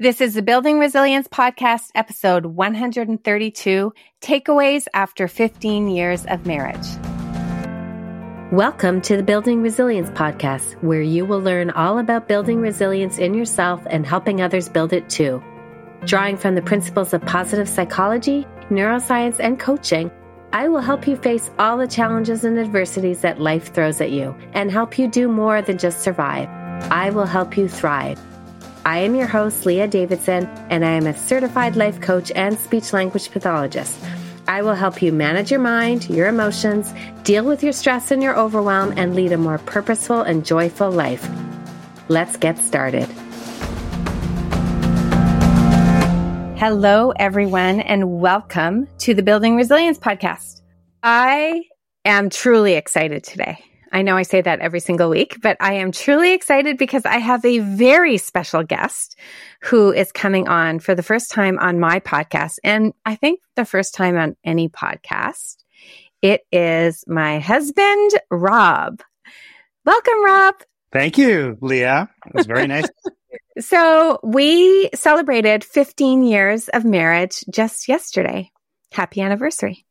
This is the Building Resilience Podcast, episode 132 Takeaways After 15 Years of Marriage. Welcome to the Building Resilience Podcast, where you will learn all about building resilience in yourself and helping others build it too. Drawing from the principles of positive psychology, neuroscience, and coaching, I will help you face all the challenges and adversities that life throws at you and help you do more than just survive. I will help you thrive. I am your host, Leah Davidson, and I am a certified life coach and speech language pathologist. I will help you manage your mind, your emotions, deal with your stress and your overwhelm, and lead a more purposeful and joyful life. Let's get started. Hello, everyone, and welcome to the Building Resilience Podcast. I am truly excited today. I know I say that every single week, but I am truly excited because I have a very special guest who is coming on for the first time on my podcast. And I think the first time on any podcast. It is my husband, Rob. Welcome, Rob. Thank you, Leah. It was very nice. so we celebrated 15 years of marriage just yesterday. Happy anniversary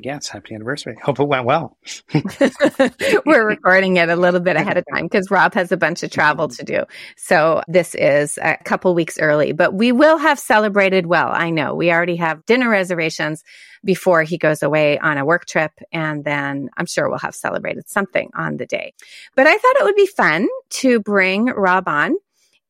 yes, happy anniversary. Hope it went well. We're recording it a little bit ahead of time because Rob has a bunch of travel to do. So this is a couple weeks early, but we will have celebrated well. I know we already have dinner reservations before he goes away on a work trip. And then I'm sure we'll have celebrated something on the day. But I thought it would be fun to bring Rob on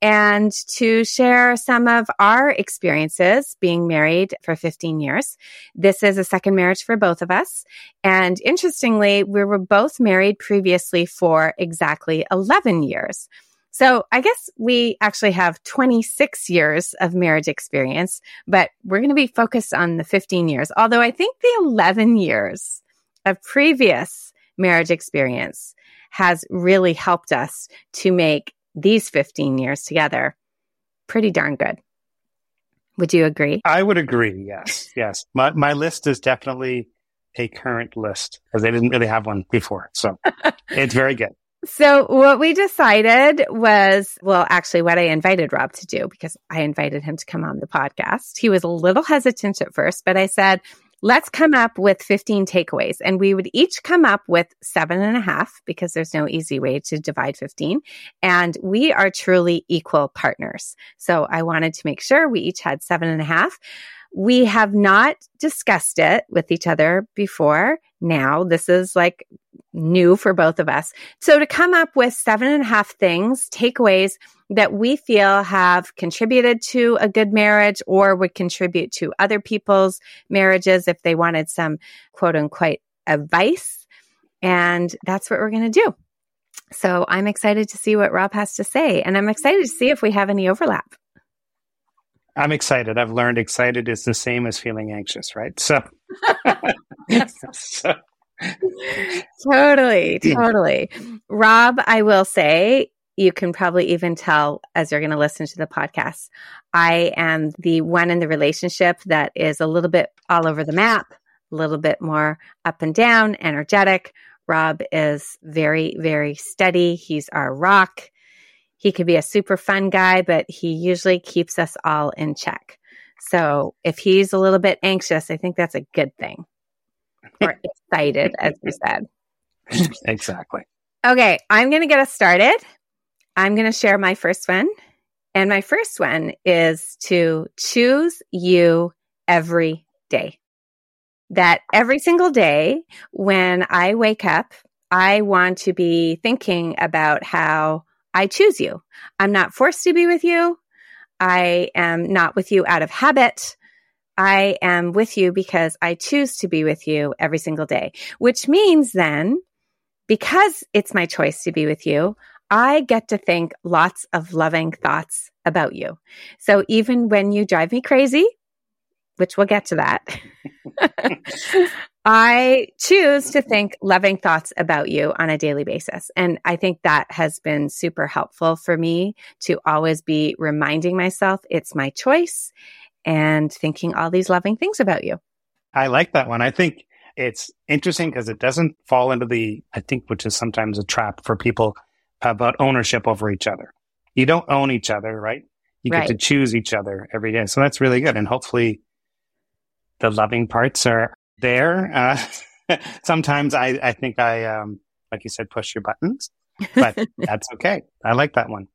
and to share some of our experiences being married for 15 years. This is a second marriage for both of us. And interestingly, we were both married previously for exactly 11 years. So I guess we actually have 26 years of marriage experience, but we're going to be focused on the 15 years. Although I think the 11 years of previous marriage experience has really helped us to make these 15 years together pretty darn good. Would you agree? I would agree. Yes. Yes. My, my list is definitely a current list because they didn't really have one before. So it's very good. So what we decided was, well, actually what I invited Rob to do because I invited him to come on the podcast. He was a little hesitant at first, but I said, let's come up with 15 takeaways. And we would each come up with seven and a half because there's no easy way to divide 15. And we are truly equal partners. So I wanted to make sure we each had seven and a half. We have not discussed it with each other before. Now, this is like new for both of us. So to come up with seven and a half things, takeaways that we feel have contributed to a good marriage or would contribute to other people's marriages if they wanted some quote unquote advice. And that's what we're going to do. So I'm excited to see what Rob has to say. And I'm excited to see if we have any overlap. I'm excited. I've learned excited is the same as feeling anxious, right? So, so. totally, totally. Rob, I will say, you can probably even tell as you're going to listen to the podcast. I am the one in the relationship that is a little bit all over the map, a little bit more up and down, energetic. Rob is very, very steady. He's our rock. He could be a super fun guy, but he usually keeps us all in check. So if he's a little bit anxious, I think that's a good thing. Or excited, as you said. Exactly. Okay, I'm going to get us started. I'm going to share my first one. And my first one is to choose you every day. That every single day when I wake up, I want to be thinking about how I choose you. I'm not forced to be with you. I am not with you out of habit. I am with you because I choose to be with you every single day, which means then, because it's my choice to be with you, I get to think lots of loving thoughts about you. So even when you drive me crazy, which we'll get to that, I choose to think loving thoughts about you on a daily basis. And I think that has been super helpful for me to always be reminding myself it's my choice and thinking all these loving things about you. I like that one. I think it's interesting because it doesn't fall into the, I think, which is sometimes a trap for people about ownership over each other. You don't own each other, right? You Right. get to choose each other every day. So that's really good. And hopefully the loving parts are there. Uh, sometimes I, I think I, um, like you said, push your buttons, but that's okay. I like that one.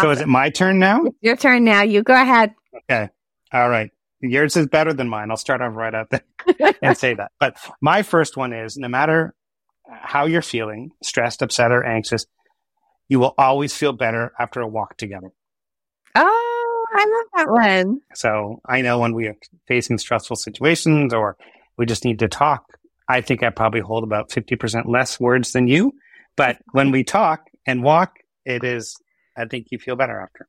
So is it my turn now? Your turn now. You go ahead. Okay. All right. Yours is better than mine. I'll start off right out there and say that. But my first one is no matter how you're feeling, stressed, upset, or anxious, you will always feel better after a walk together. Oh, I love that one. So I know when we are facing stressful situations or we just need to talk, I think I probably hold about 50% less words than you. But when we talk and walk, it is, I think you feel better after.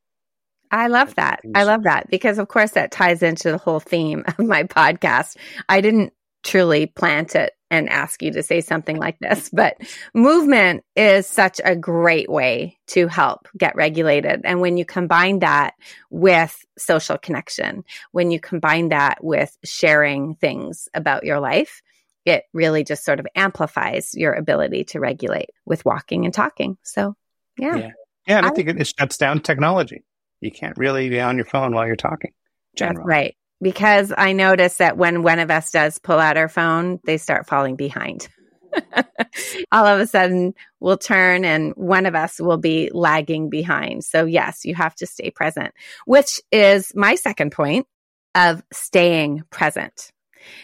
I love that. I love that because, of course, that ties into the whole theme of my podcast. I didn't truly plant it and ask you to say something like this, but movement is such a great way to help get regulated. And when you combine that with social connection, when you combine that with sharing things about your life, it really just sort of amplifies your ability to regulate with walking and talking. So, yeah. Yeah. Yeah. And I, I- think it, it shuts down technology. You can't really be on your phone while you're talking. That's Generally. right. Because I notice that when one of us does pull out our phone, they start falling behind. All of a sudden, we'll turn and one of us will be lagging behind. So, yes, you have to stay present, which is my second point of staying present.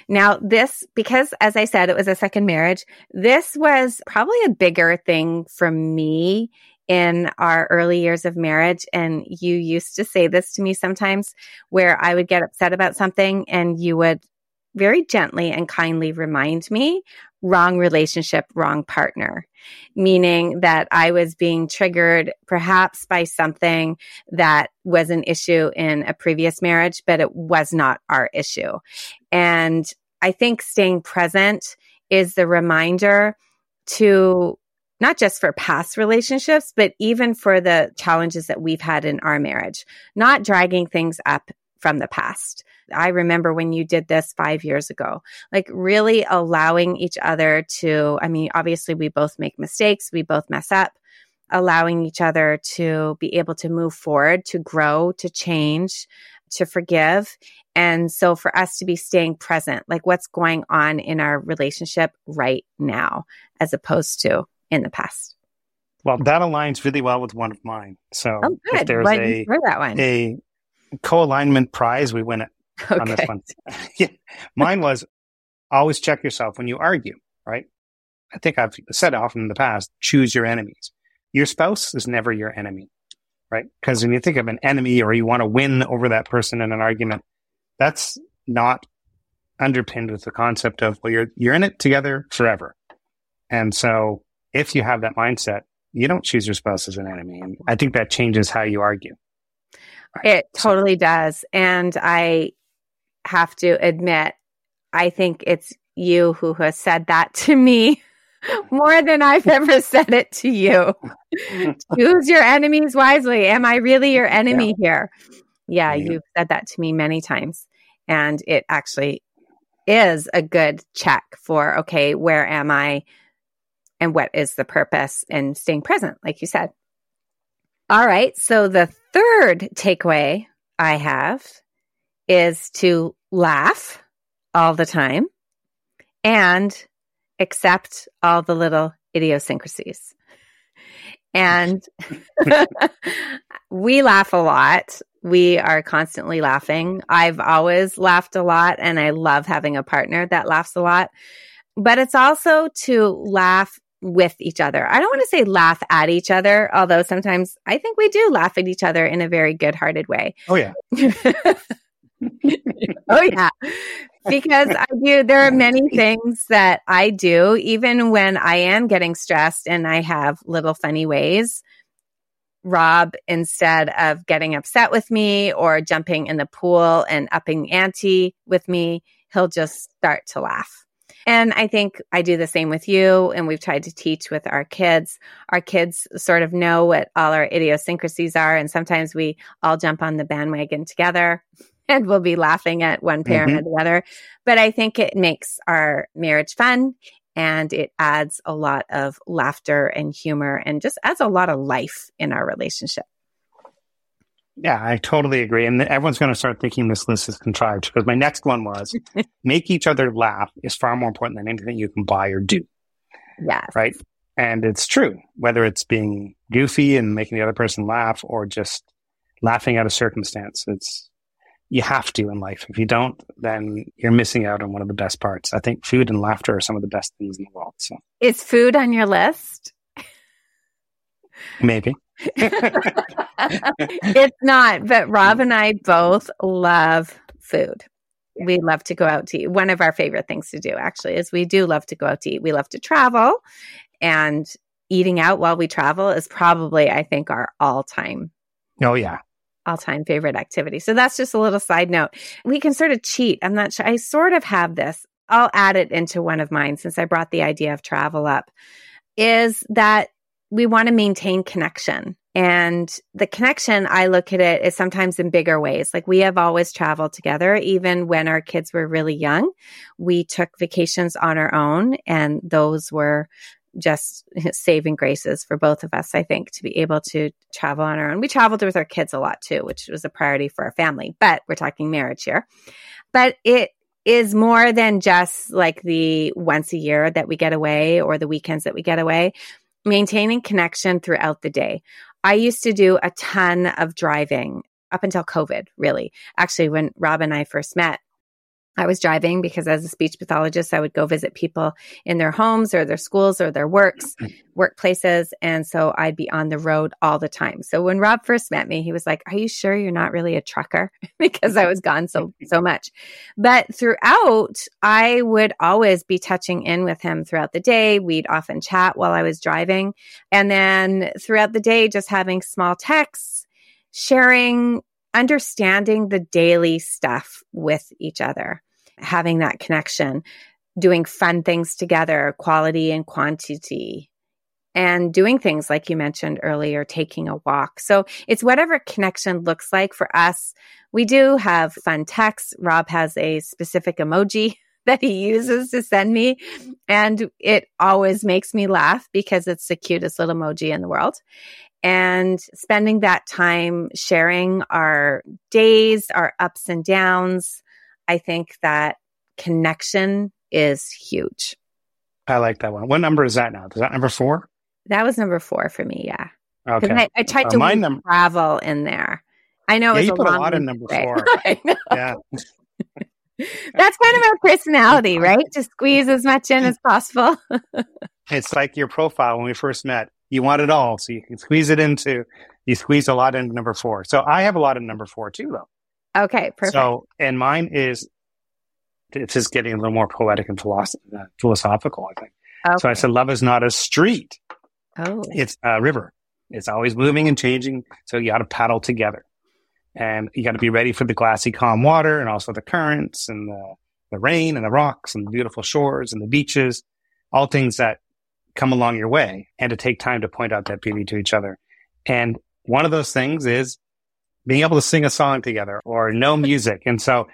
Now, this, because as I said, it was a second marriage, this was probably a bigger thing for me in our early years of marriage. And you used to say this to me sometimes where I would get upset about something and you would very gently and kindly remind me wrong relationship, wrong partner, meaning that I was being triggered perhaps by something that was an issue in a previous marriage, but it was not our issue. And I think staying present is the reminder to not just for past relationships, but even for the challenges that we've had in our marriage, not dragging things up from the past. I remember when you did this five years ago, like really allowing each other to, I mean, obviously we both make mistakes, we both mess up, allowing each other to be able to move forward, to grow, to change, to forgive. And so for us to be staying present, like what's going on in our relationship right now, as opposed to in the past. Well, that aligns really well with one of mine. So Oh, if there's Why a, that one? a co-alignment prize, we win it on this one. yeah. Mine was always check yourself when you argue, right? I think I've said often in the past, choose your enemies. Your spouse is never your enemy, right? Because when you think of an enemy or you want to win over that person in an argument, that's not underpinned with the concept of, well, you're, you're in it together forever. And so if you have that mindset, you don't choose your spouse as an enemy. And I think that changes how you argue. It totally does. And I have to admit, I think it's you who has said that to me more than I've ever said it to you. Choose your enemies wisely. Am I really your enemy here? Yeah, Yeah. you've said that to me many times. And it actually is a good check for okay, where am I and what is the purpose in staying present, like you said. All right. So the third takeaway I have is to laugh all the time and accept all the little idiosyncrasies. And we laugh a lot. We are constantly laughing. I've always laughed a lot, and I love having a partner that laughs a lot. But it's also to laugh with each other. I don't want to say laugh at each other, although sometimes I think we do laugh at each other in a very good hearted way. Oh, yeah. oh yeah because i do there are many things that i do even when i am getting stressed and i have little funny ways rob instead of getting upset with me or jumping in the pool and upping ante with me he'll just start to laugh and I think I do the same with you. And we've tried to teach with our kids. Our kids sort of know what all our idiosyncrasies are. And sometimes we all jump on the bandwagon together and we'll be laughing at one parent Mhm. or the other. But I think it makes our marriage fun and it adds a lot of laughter and humor and just adds a lot of life in our relationship. Yeah, I totally agree. And everyone's going to start thinking this list is contrived because my next one was make each other laugh is far more important than anything you can buy or do. Yeah. Right. And it's true, whether it's being goofy and making the other person laugh or just laughing at a circumstance. It's, you have to in life. If you don't, then you're missing out on one of the best parts. I think food and laughter are some of the best things in the world. So is food on your list? Maybe. It's not, but Rob and I both love food. We love to go out to eat. One of our favorite things to do, actually, is we do love to go out to eat. We love to travel, and eating out while we travel is probably, I think, our all time. Oh, yeah. All time favorite activity. So that's just a little side note. We can sort of cheat. I'm not sure. I sort of have this. I'll add it into one of mine since I brought the idea of travel up. Is that we want to maintain connection. And the connection, I look at it is sometimes in bigger ways. Like we have always traveled together, even when our kids were really young. We took vacations on our own, and those were just saving graces for both of us, I think, to be able to travel on our own. We traveled with our kids a lot too, which was a priority for our family, but we're talking marriage here. But it is more than just like the once a year that we get away or the weekends that we get away maintaining connection throughout the day. I used to do a ton of driving up until COVID, really. Actually, when Rob and I first met, I was driving because as a speech pathologist, I would go visit people in their homes or their schools or their works, mm-hmm. workplaces. And so I'd be on the road all the time. So when Rob first met me, he was like, Are you sure you're not really a trucker? because I was gone so, so much. But throughout, I would always be touching in with him throughout the day. We'd often chat while I was driving. And then throughout the day, just having small texts, sharing understanding the daily stuff with each other having that connection, doing fun things together, quality and quantity, and doing things like you mentioned earlier, taking a walk. So it's whatever connection looks like for us. We do have fun texts. Rob has a specific emoji that he uses to send me. And it always makes me laugh because it's the cutest little emoji in the world. And spending that time sharing our days, our ups and downs, I think that connection is huge. I like that one. What number is that now? Is that number four? That was number four for me. Yeah. Okay. I, I, tried uh, to num- travel in there. I know yeah, you a put a lot in number four. yeah. That's kind of our personality, right? To squeeze as much in as possible. it's like your profile when we first met. You want it all, so you can squeeze it into. You squeeze a lot into number four. So I have a lot in number four too, though. Okay, perfect. So, and mine is, it's just getting a little more poetic and philosoph- uh, philosophical, I think. Okay. So I said, love is not a street. Oh. It's a river. It's always moving and changing. So you got to paddle together. And you got to be ready for the glassy, calm water and also the currents and the, the rain and the rocks and the beautiful shores and the beaches, all things that come along your way and to take time to point out that beauty to each other. And one of those things is being able to sing a song together or no music. And so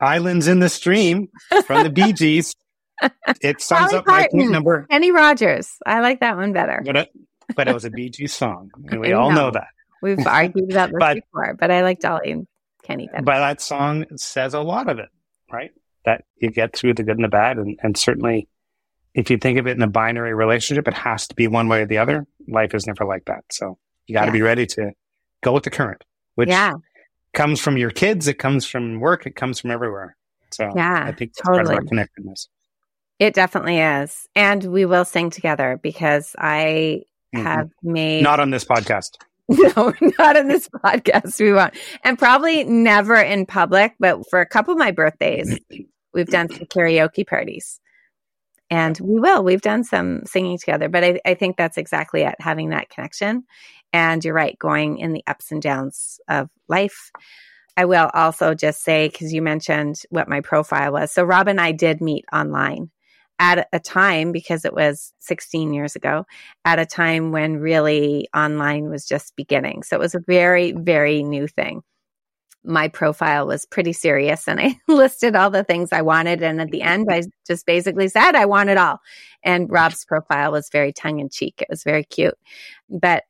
Islands in the Stream from the Bee Gees. It sums up my point number. Kenny Rogers. I like that one better. But it, but it was a Bee Gees song. And we all know. know that. We've argued about this but, before, but I like Dolly and Kenny better. But that song says a lot of it, right? That you get through the good and the bad. And, and certainly, if you think of it in a binary relationship, it has to be one way or the other. Life is never like that. So you got to yeah. be ready to go with the current, which yeah. comes from your kids, it comes from work, it comes from everywhere. So yeah, I think totally. part of our connectedness. It definitely is. And we will sing together because I mm-hmm. have made not on this podcast. No, not on this podcast. We won't. And probably never in public, but for a couple of my birthdays, we've done some karaoke parties. And we will. We've done some singing together, but I, I think that's exactly it, having that connection. And you're right, going in the ups and downs of life. I will also just say, because you mentioned what my profile was. So, Rob and I did meet online at a time, because it was 16 years ago, at a time when really online was just beginning. So, it was a very, very new thing. My profile was pretty serious and I listed all the things I wanted. And at the end, I just basically said, I want it all. And Rob's profile was very tongue in cheek. It was very cute. But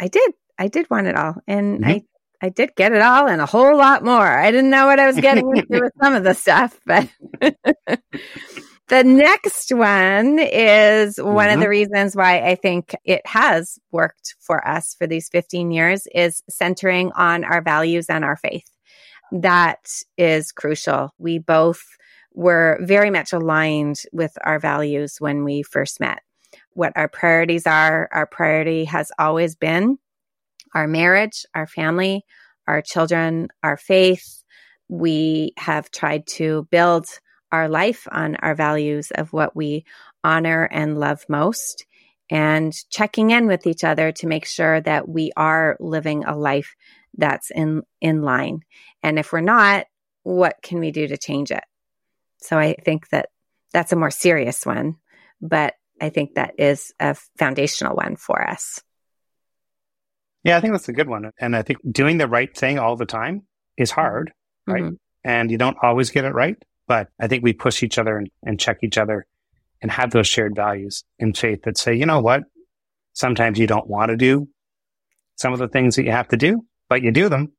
I did. I did want it all. And mm-hmm. I I did get it all and a whole lot more. I didn't know what I was getting into with some of the stuff, but the next one is one mm-hmm. of the reasons why I think it has worked for us for these 15 years is centering on our values and our faith. That is crucial. We both were very much aligned with our values when we first met. What our priorities are, our priority has always been our marriage, our family, our children, our faith. We have tried to build our life on our values of what we honor and love most and checking in with each other to make sure that we are living a life that's in in line. And if we're not, what can we do to change it? So I think that that's a more serious one, but I think that is a foundational one for us. Yeah, I think that's a good one. And I think doing the right thing all the time is hard, right? Mm-hmm. And you don't always get it right. But I think we push each other and, and check each other and have those shared values in faith that say, you know what? Sometimes you don't want to do some of the things that you have to do, but you do them.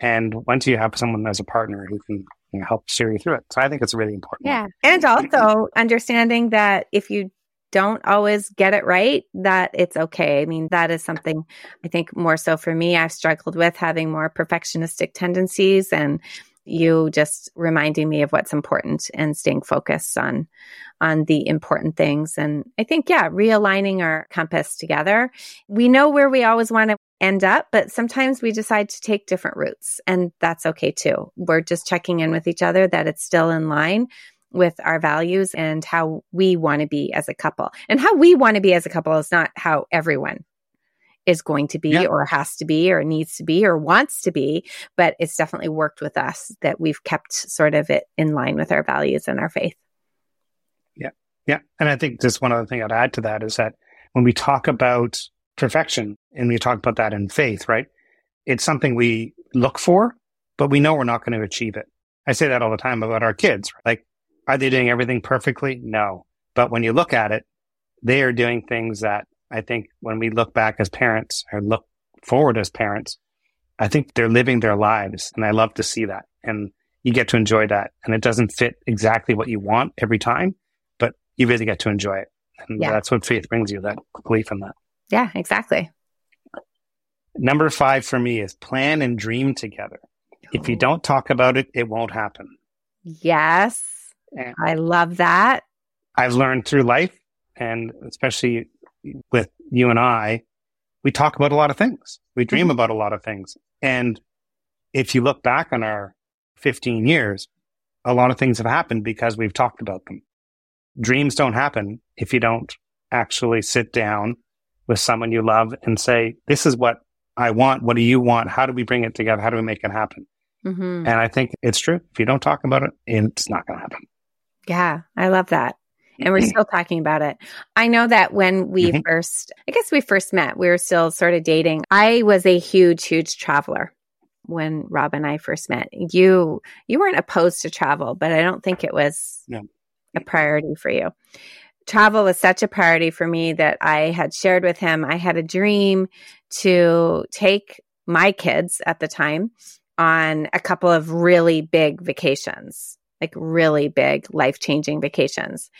And once you have someone as a partner who can you know, help steer you through it. So I think it's really important. Yeah. And also understanding that if you don't always get it right, that it's okay. I mean, that is something I think more so for me, I've struggled with having more perfectionistic tendencies and you just reminding me of what's important and staying focused on on the important things. And i think yeah realigning our compass together. We know where we always want to end up but sometimes we decide to take different routes and that's okay too. We're just checking in with each other that it's still in line with our values and how we want to be as a couple. And how we want to be as a couple is not how everyone is going to be yeah. or has to be or needs to be or wants to be, but it's definitely worked with us that we've kept sort of it in line with our values and our faith. Yeah. Yeah. And I think just one other thing I'd add to that is that when we talk about perfection and we talk about that in faith, right? It's something we look for, but we know we're not going to achieve it. I say that all the time about our kids. Like are they doing everything perfectly? No. But when you look at it, they are doing things that I think when we look back as parents or look forward as parents, I think they're living their lives. And I love to see that. And you get to enjoy that. And it doesn't fit exactly what you want every time, but you really get to enjoy it. And yeah. that's what faith brings you, that belief in that. Yeah, exactly. Number five for me is plan and dream together. If you don't talk about it, it won't happen. Yes. And I love that. I've learned through life, and especially with you and I, we talk about a lot of things. We dream mm-hmm. about a lot of things. And if you look back on our 15 years, a lot of things have happened because we've talked about them. Dreams don't happen if you don't actually sit down with someone you love and say, this is what I want. What do you want? How do we bring it together? How do we make it happen? Mm-hmm. And I think it's true. If you don't talk about it, it's not going to happen. Yeah, I love that. And we're still talking about it. I know that when we mm-hmm. first, I guess we first met, we were still sort of dating. I was a huge, huge traveler when Rob and I first met. You, you weren't opposed to travel, but I don't think it was no. a priority for you. Travel was such a priority for me that I had shared with him. I had a dream to take my kids at the time on a couple of really big vacations like really big life changing vacations.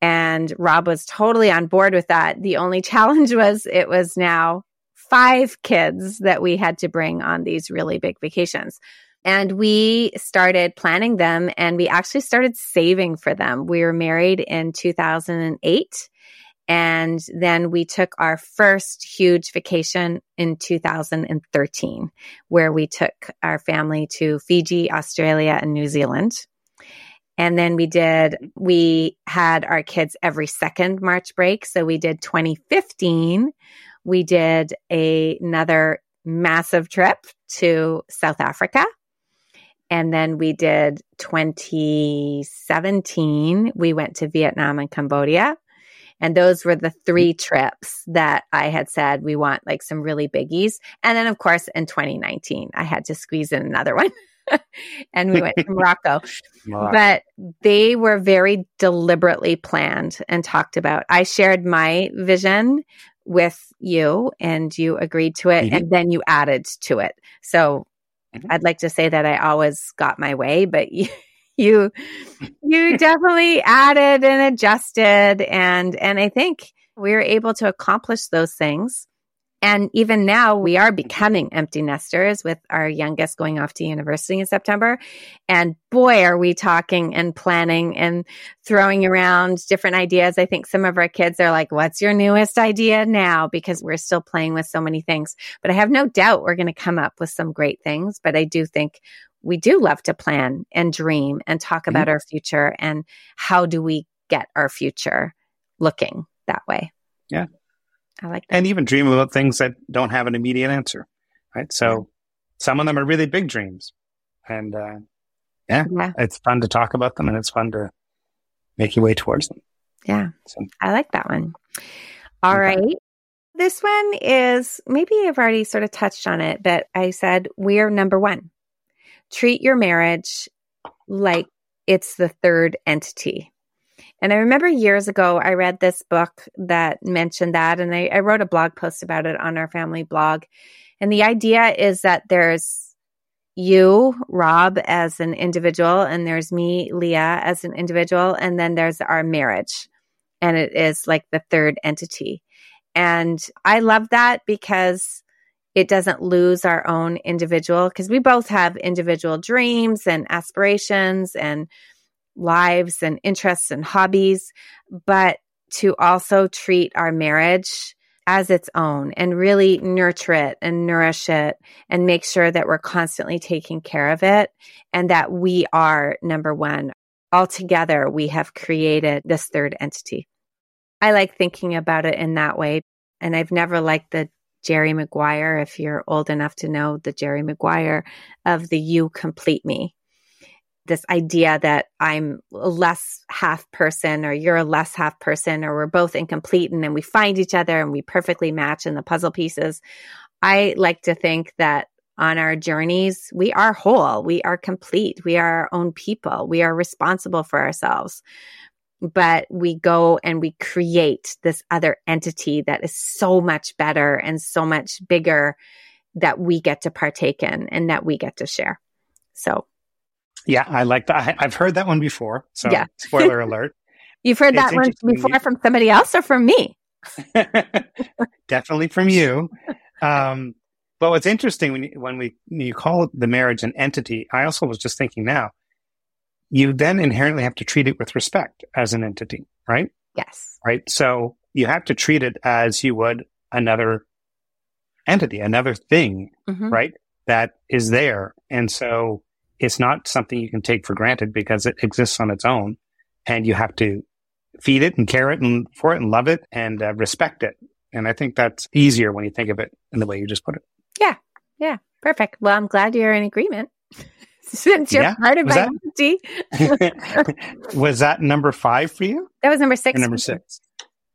And Rob was totally on board with that. The only challenge was it was now five kids that we had to bring on these really big vacations. And we started planning them and we actually started saving for them. We were married in 2008. And then we took our first huge vacation in 2013, where we took our family to Fiji, Australia, and New Zealand. And then we did, we had our kids every second March break. So we did 2015. We did a, another massive trip to South Africa. And then we did 2017. We went to Vietnam and Cambodia. And those were the three trips that I had said we want like some really biggies. And then, of course, in 2019, I had to squeeze in another one. and we went to Morocco. But they were very deliberately planned and talked about. I shared my vision with you and you agreed to it Mhm. and then you added to it. So Mhm. I'd like to say that I always got my way, but you, you, you definitely added and adjusted. And, and I think we were able to accomplish those things. And even now we are becoming empty nesters with our youngest going off to university in September. And boy, are we talking and planning and throwing around different ideas. I think some of our kids are like, what's your newest idea now? Because we're still playing with so many things. But I have no doubt we're going to come up with some great things. But I do think we do love to plan and dream and talk mm-hmm. about our future and how do we get our future looking that way. Yeah. I like that. and even dream about things that don't have an immediate answer, right? So some of them are really big dreams, and uh, Yeah. it's fun to talk about them, and it's fun to make your way towards them. Yeah. So, I like that one. All Okay. right. This one is maybe I've already sort of touched on it, but I said we're number one. Treat your marriage like it's the third entity. And I remember years ago, I read this book that mentioned that, and I, I wrote a blog post about it on our family blog. And the idea is that there's you, Rob, as an individual, and there's me, Leah, as an individual, and then there's our marriage and it is like the third entity. And I love that because it doesn't lose our own individual because we both have individual dreams and aspirations and lives and interests and hobbies, but to also treat our marriage as its own and really nurture it and nourish it and make sure that we're constantly taking care of it and that we are number one altogether we have created this third entity. I like thinking about it in that way. And I've never liked the Jerry Maguire, if you're old enough to know the Jerry Maguire of the you complete me. This idea that I'm a less half person or you're a less half person or we're both incomplete and then we find each other and we perfectly match in the puzzle pieces. I like to think that on our journeys, we are whole, we are complete, we are our own people, we are responsible for ourselves. But we go and we create this other entity that is so much better and so much bigger that we get to partake in and that we get to share. So, yeah, I like that. I, I've heard that one before. So, Yeah. spoiler alert. you've heard It's that one before from somebody else or from me? Definitely from you. Um, but what's interesting when you, when we when you call the marriage an entity, I also was just thinking now, you then inherently have to treat it with respect as an entity, right? Yes. Right. So you have to treat it as you would another entity, another thing, Mhm. right? That is there. And so it's not something you can take for granted because it exists on its own and you have to feed it and care it and for it and love it and uh, respect it. And I think that's easier when you think of it in the way you just put it. Yeah. Yeah. Perfect. Well, I'm glad you're in agreement since you're Yeah. part of Was my that- Was that number five for you That was number or six. number six?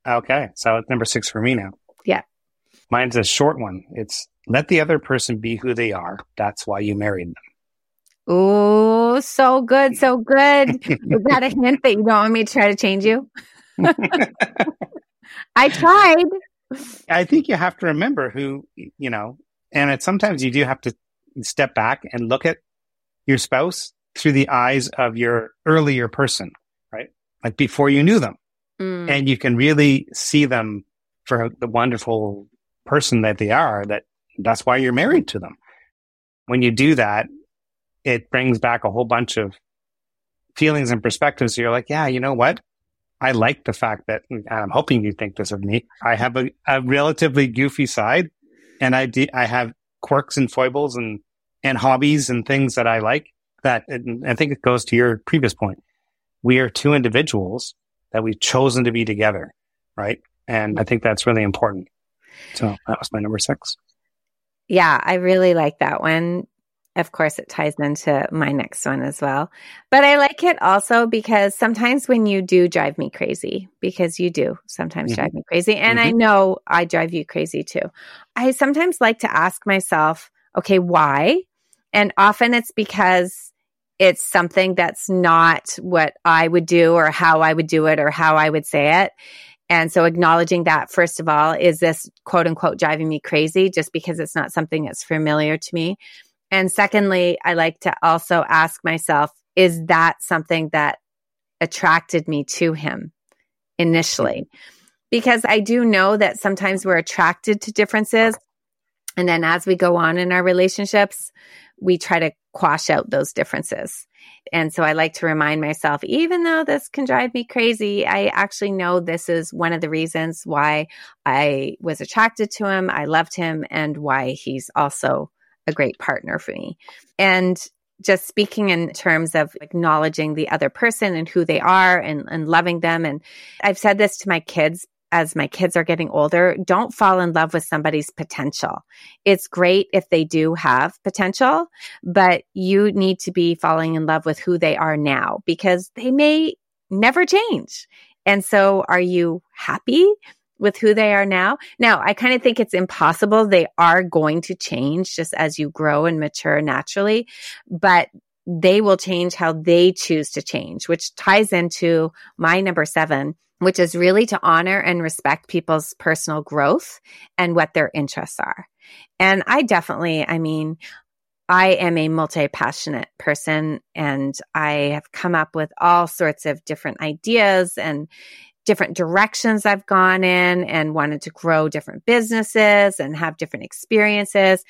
Okay. So it's number six for me now. Yeah. Mine's a short one. It's let the other person be who they are. That's why you married them. Oh, so good, so good. Was that a hint that you don't want me to try to change you? I tried. I think you have to remember who, you know, and it, sometimes you do have to step back and look at your spouse through the eyes of your earlier person, right? Like before you knew them. Mm, And you can really see them for the wonderful person that they are, that that's why you're married to them. When you do that, it brings back a whole bunch of feelings and perspectives. You're like, yeah, you know what? I like the fact that, and I'm hoping you think this of me. I have a, a relatively goofy side and I de- I have quirks and foibles and, and hobbies and things that I like that, I think it goes to your previous point. We are two individuals that we've chosen to be together. Right. And I think that's really important. So that was my number six. yeah, I really like that one. Of course, it ties into my next one as well. But I like it also because sometimes when you do drive me crazy, because you do sometimes Mhm. drive me crazy, and I know I drive you crazy too. I sometimes like to ask myself, okay, why? And often it's because it's something that's not what I would do or how I would do it or how I would say it. And so acknowledging that, first of all, is this quote unquote driving me crazy just because it's not something that's familiar to me? And secondly, I like to also ask myself, is that something that attracted me to him initially? Because I do know that sometimes we're attracted to differences. And then as we go on in our relationships, we try to quash out those differences. And so I like to remind myself, even though this can drive me crazy, I actually know this is one of the reasons why I was attracted to him. I loved him and why he's also a great partner for me. And just speaking in terms of acknowledging the other person and who they are and, and loving them. And I've said this to my kids as my kids are getting older, don't fall in love with somebody's potential. It's great if they do have potential, but you need to be falling in love with who they are now because they may never change. And so are you happy with who they are now? Now, I kind of think it's impossible. They are going to change just as you grow and mature naturally, but they will change how they choose to change, which ties into my number seven, which is really to honor and respect people's personal growth and what their interests are. And I definitely, I mean, I am a multi passionate person and I have come up with all sorts of different ideas and different directions I've gone in and wanted to grow different businesses and have different experiences.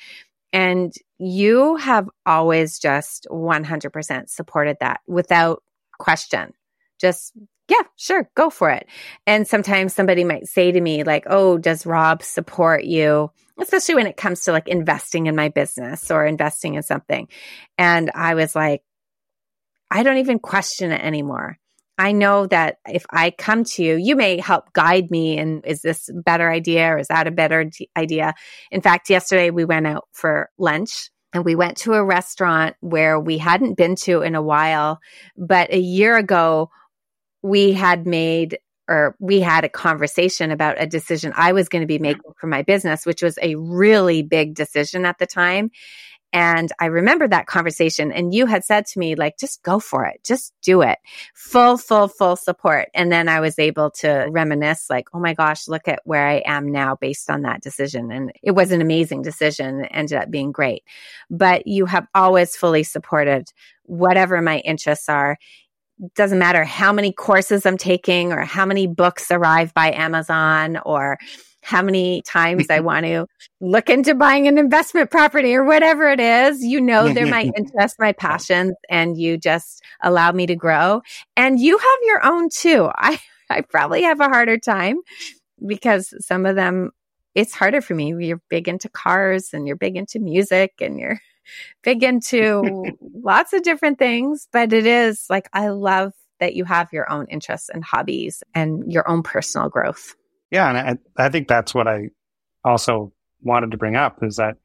And you have always just 100% supported that without question. Just yeah, sure, go for it. And sometimes somebody might say to me, like, oh, does Rob support you? Especially when it comes to like investing in my business or investing in something. And I was like, I don't even question it anymore. I know that if I come to you, you may help guide me. And is this a better idea or is that a better idea? In fact, yesterday we went out for lunch and we went to a restaurant where we hadn't been to in a while. But a year ago, we had made or we had a conversation about a decision I was going to be making for my business, which was a really big decision at the time. And I remember that conversation and you had said to me, like, just go for it. Just do it. Full, full, full support. And then I was able to reminisce like, oh my gosh, look at where I am now based on that decision. And it was an amazing decision. It ended up being great. But you have always fully supported whatever my interests are doesn't matter how many courses I'm taking or how many books arrive by Amazon or how many times I want to look into buying an investment property or whatever it is. You know, they're my interests, my passions, and you just allow me to grow. And you have your own too. I, I probably have a harder time because some of them, it's harder for me. You're big into cars and you're big into music and you're big into lots of different things, but it is like I love that you have your own interests and hobbies and your own personal growth. Yeah, and I, I think that's what I also wanted to bring up is that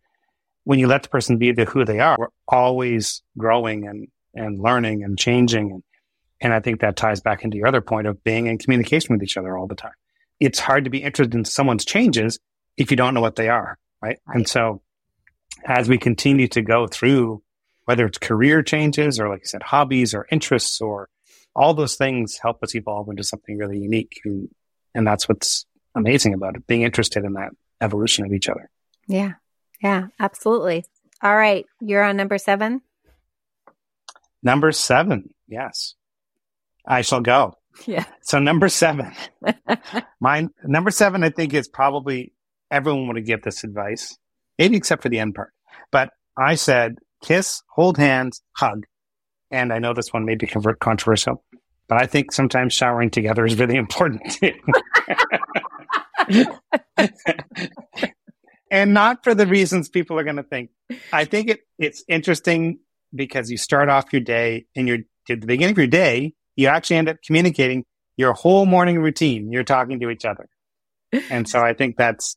when you let the person be the who they are, we're always growing and and learning and changing and and I think that ties back into your other point of being in communication with each other all the time. It's hard to be interested in someone's changes if you don't know what they are, right? right. And so as we continue to go through, whether it's career changes or, like I said, hobbies or interests or all those things help us evolve into something really unique. And, and that's what's amazing about it, being interested in that evolution of each other. Yeah. Yeah, absolutely. All right. You're on number seven. Number seven. Yes. I shall go. Yeah. So number seven, mine, number seven, I think is probably everyone would give this advice maybe except for the end part. But I said kiss, hold hands, hug. And I know this one may be controversial, but I think sometimes showering together is really important too. and not for the reasons people are going to think. I think it, it's interesting because you start off your day and you're at the beginning of your day, you actually end up communicating your whole morning routine. You're talking to each other. And so I think that's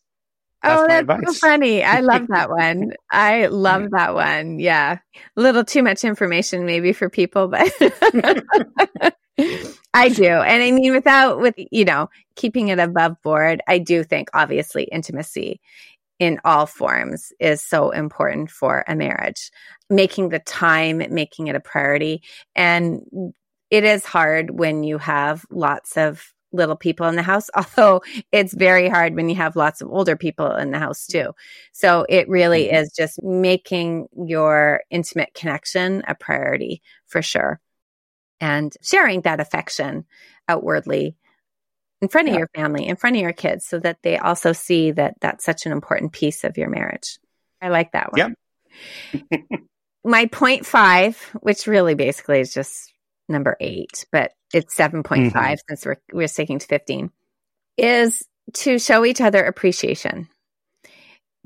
that's oh, that's advice. so funny. I love that one. I love that one. Yeah. A little too much information maybe for people, but I do. And I mean, without, with, you know, keeping it above board, I do think obviously intimacy in all forms is so important for a marriage. Making the time, making it a priority. And it is hard when you have lots of little people in the house, although it's very hard when you have lots of older people in the house too. So it really mm-hmm. is just making your intimate connection a priority for sure and sharing that affection outwardly in front of yeah. your family, in front of your kids, so that they also see that that's such an important piece of your marriage. I like that one. Yeah. My point five, which really basically is just number eight, but it's 7.5 mm-hmm. since we're, we're sticking to 15, is to show each other appreciation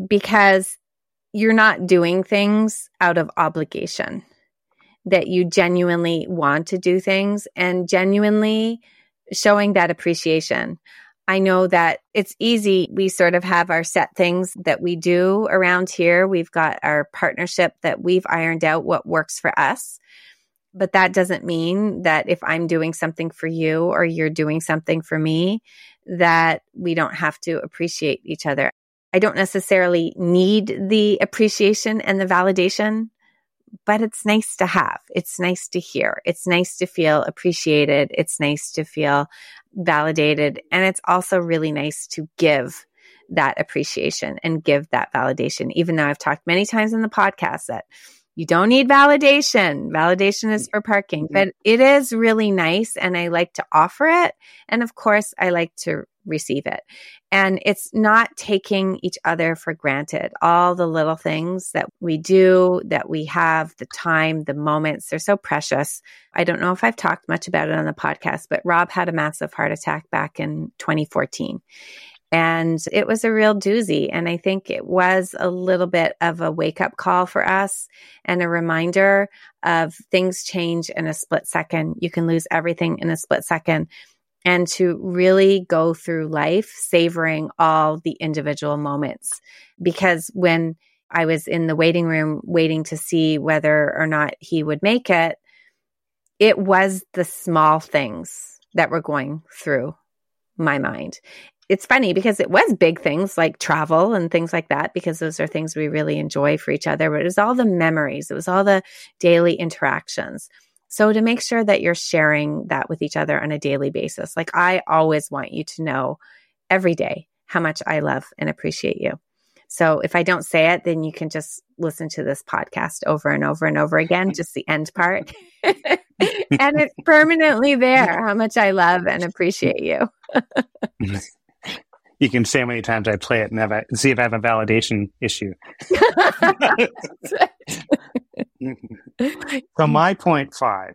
because you're not doing things out of obligation, that you genuinely want to do things and genuinely showing that appreciation. I know that it's easy. We sort of have our set things that we do around here. We've got our partnership that we've ironed out what works for us. But that doesn't mean that if I'm doing something for you or you're doing something for me, that we don't have to appreciate each other. I don't necessarily need the appreciation and the validation but it's nice to have. It's nice to hear. It's nice to feel appreciated. It's nice to feel validated. And it's also really nice to give that appreciation and give that validation. Even though I've talked many times in the podcast that you don't need validation. Validation is for parking, mm-hmm. but it is really nice. And I like to offer it. And of course, I like to receive it. And it's not taking each other for granted. All the little things that we do, that we have, the time, the moments, they're so precious. I don't know if I've talked much about it on the podcast, but Rob had a massive heart attack back in 2014. And it was a real doozy. And I think it was a little bit of a wake up call for us and a reminder of things change in a split second. You can lose everything in a split second and to really go through life savoring all the individual moments. Because when I was in the waiting room waiting to see whether or not he would make it, it was the small things that were going through my mind. It's funny because it was big things like travel and things like that, because those are things we really enjoy for each other. But it was all the memories, it was all the daily interactions. So to make sure that you're sharing that with each other on a daily basis, like I always want you to know every day how much I love and appreciate you. So if I don't say it, then you can just listen to this podcast over and over and over again, just the end part. and it's permanently there how much I love and appreciate you. you can say how many times I play it and, have a, see if I have a validation issue. so my point five,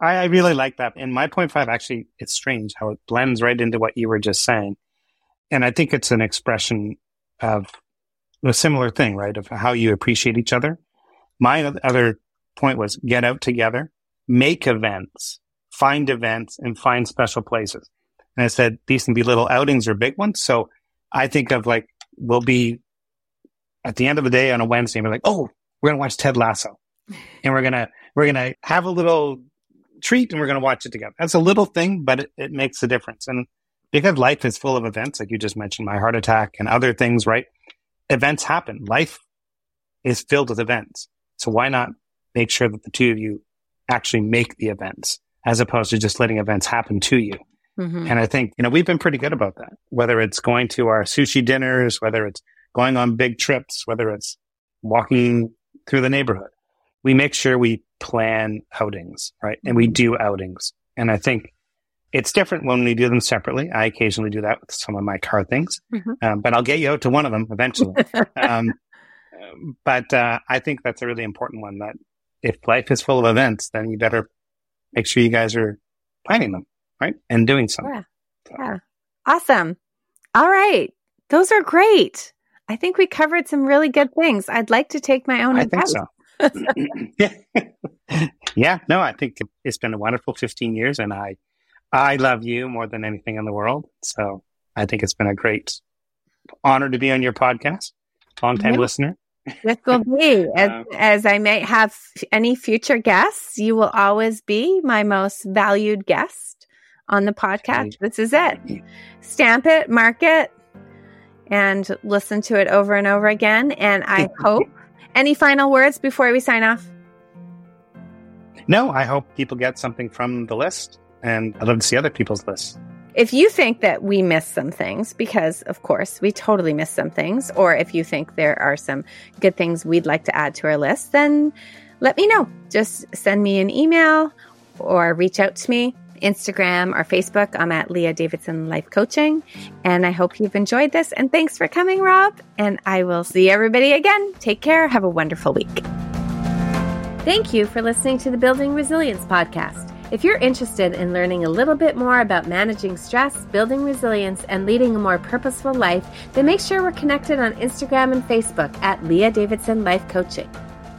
I, I really like that. And my point five, actually, it's strange how it blends right into what you were just saying. And I think it's an expression of a similar thing, right? Of how you appreciate each other. My other point was get out together, make events, find events and find special places. And I said, these can be little outings or big ones. So I think of like, we'll be at the end of the day on a Wednesday, we're like, oh, we're going to watch Ted Lasso and we're going to, we're going to have a little treat and we're going to watch it together. That's a little thing, but it, it makes a difference. And because life is full of events, like you just mentioned, my heart attack and other things, right? Events happen. Life is filled with events. So why not make sure that the two of you actually make the events as opposed to just letting events happen to you? Mm-hmm. And I think, you know, we've been pretty good about that, whether it's going to our sushi dinners, whether it's going on big trips, whether it's walking through the neighborhood. We make sure we plan outings, right? And we do outings. And I think it's different when we do them separately. I occasionally do that with some of my car things, mm-hmm. um, but I'll get you out to one of them eventually. um, but uh, I think that's a really important one that if life is full of events, then you better make sure you guys are planning them right? And doing something. Yeah. So. yeah. Awesome. All right. Those are great. I think we covered some really good things. I'd like to take my own I advice. think so. yeah. No, I think it's been a wonderful 15 years and I, I love you more than anything in the world. So I think it's been a great honor to be on your podcast. Long time listener. This will be, as, um, as I may have any future guests, you will always be my most valued guest on the podcast. This is it. Stamp it, mark it, and listen to it over and over again. And I hope any final words before we sign off? No, I hope people get something from the list, and I'd love to see other people's lists. If you think that we miss some things, because of course we totally miss some things, or if you think there are some good things we'd like to add to our list, then let me know. Just send me an email or reach out to me. Instagram or Facebook. I'm at Leah Davidson Life Coaching. And I hope you've enjoyed this. And thanks for coming, Rob. And I will see everybody again. Take care. Have a wonderful week. Thank you for listening to the Building Resilience podcast. If you're interested in learning a little bit more about managing stress, building resilience, and leading a more purposeful life, then make sure we're connected on Instagram and Facebook at Leah Davidson Life Coaching.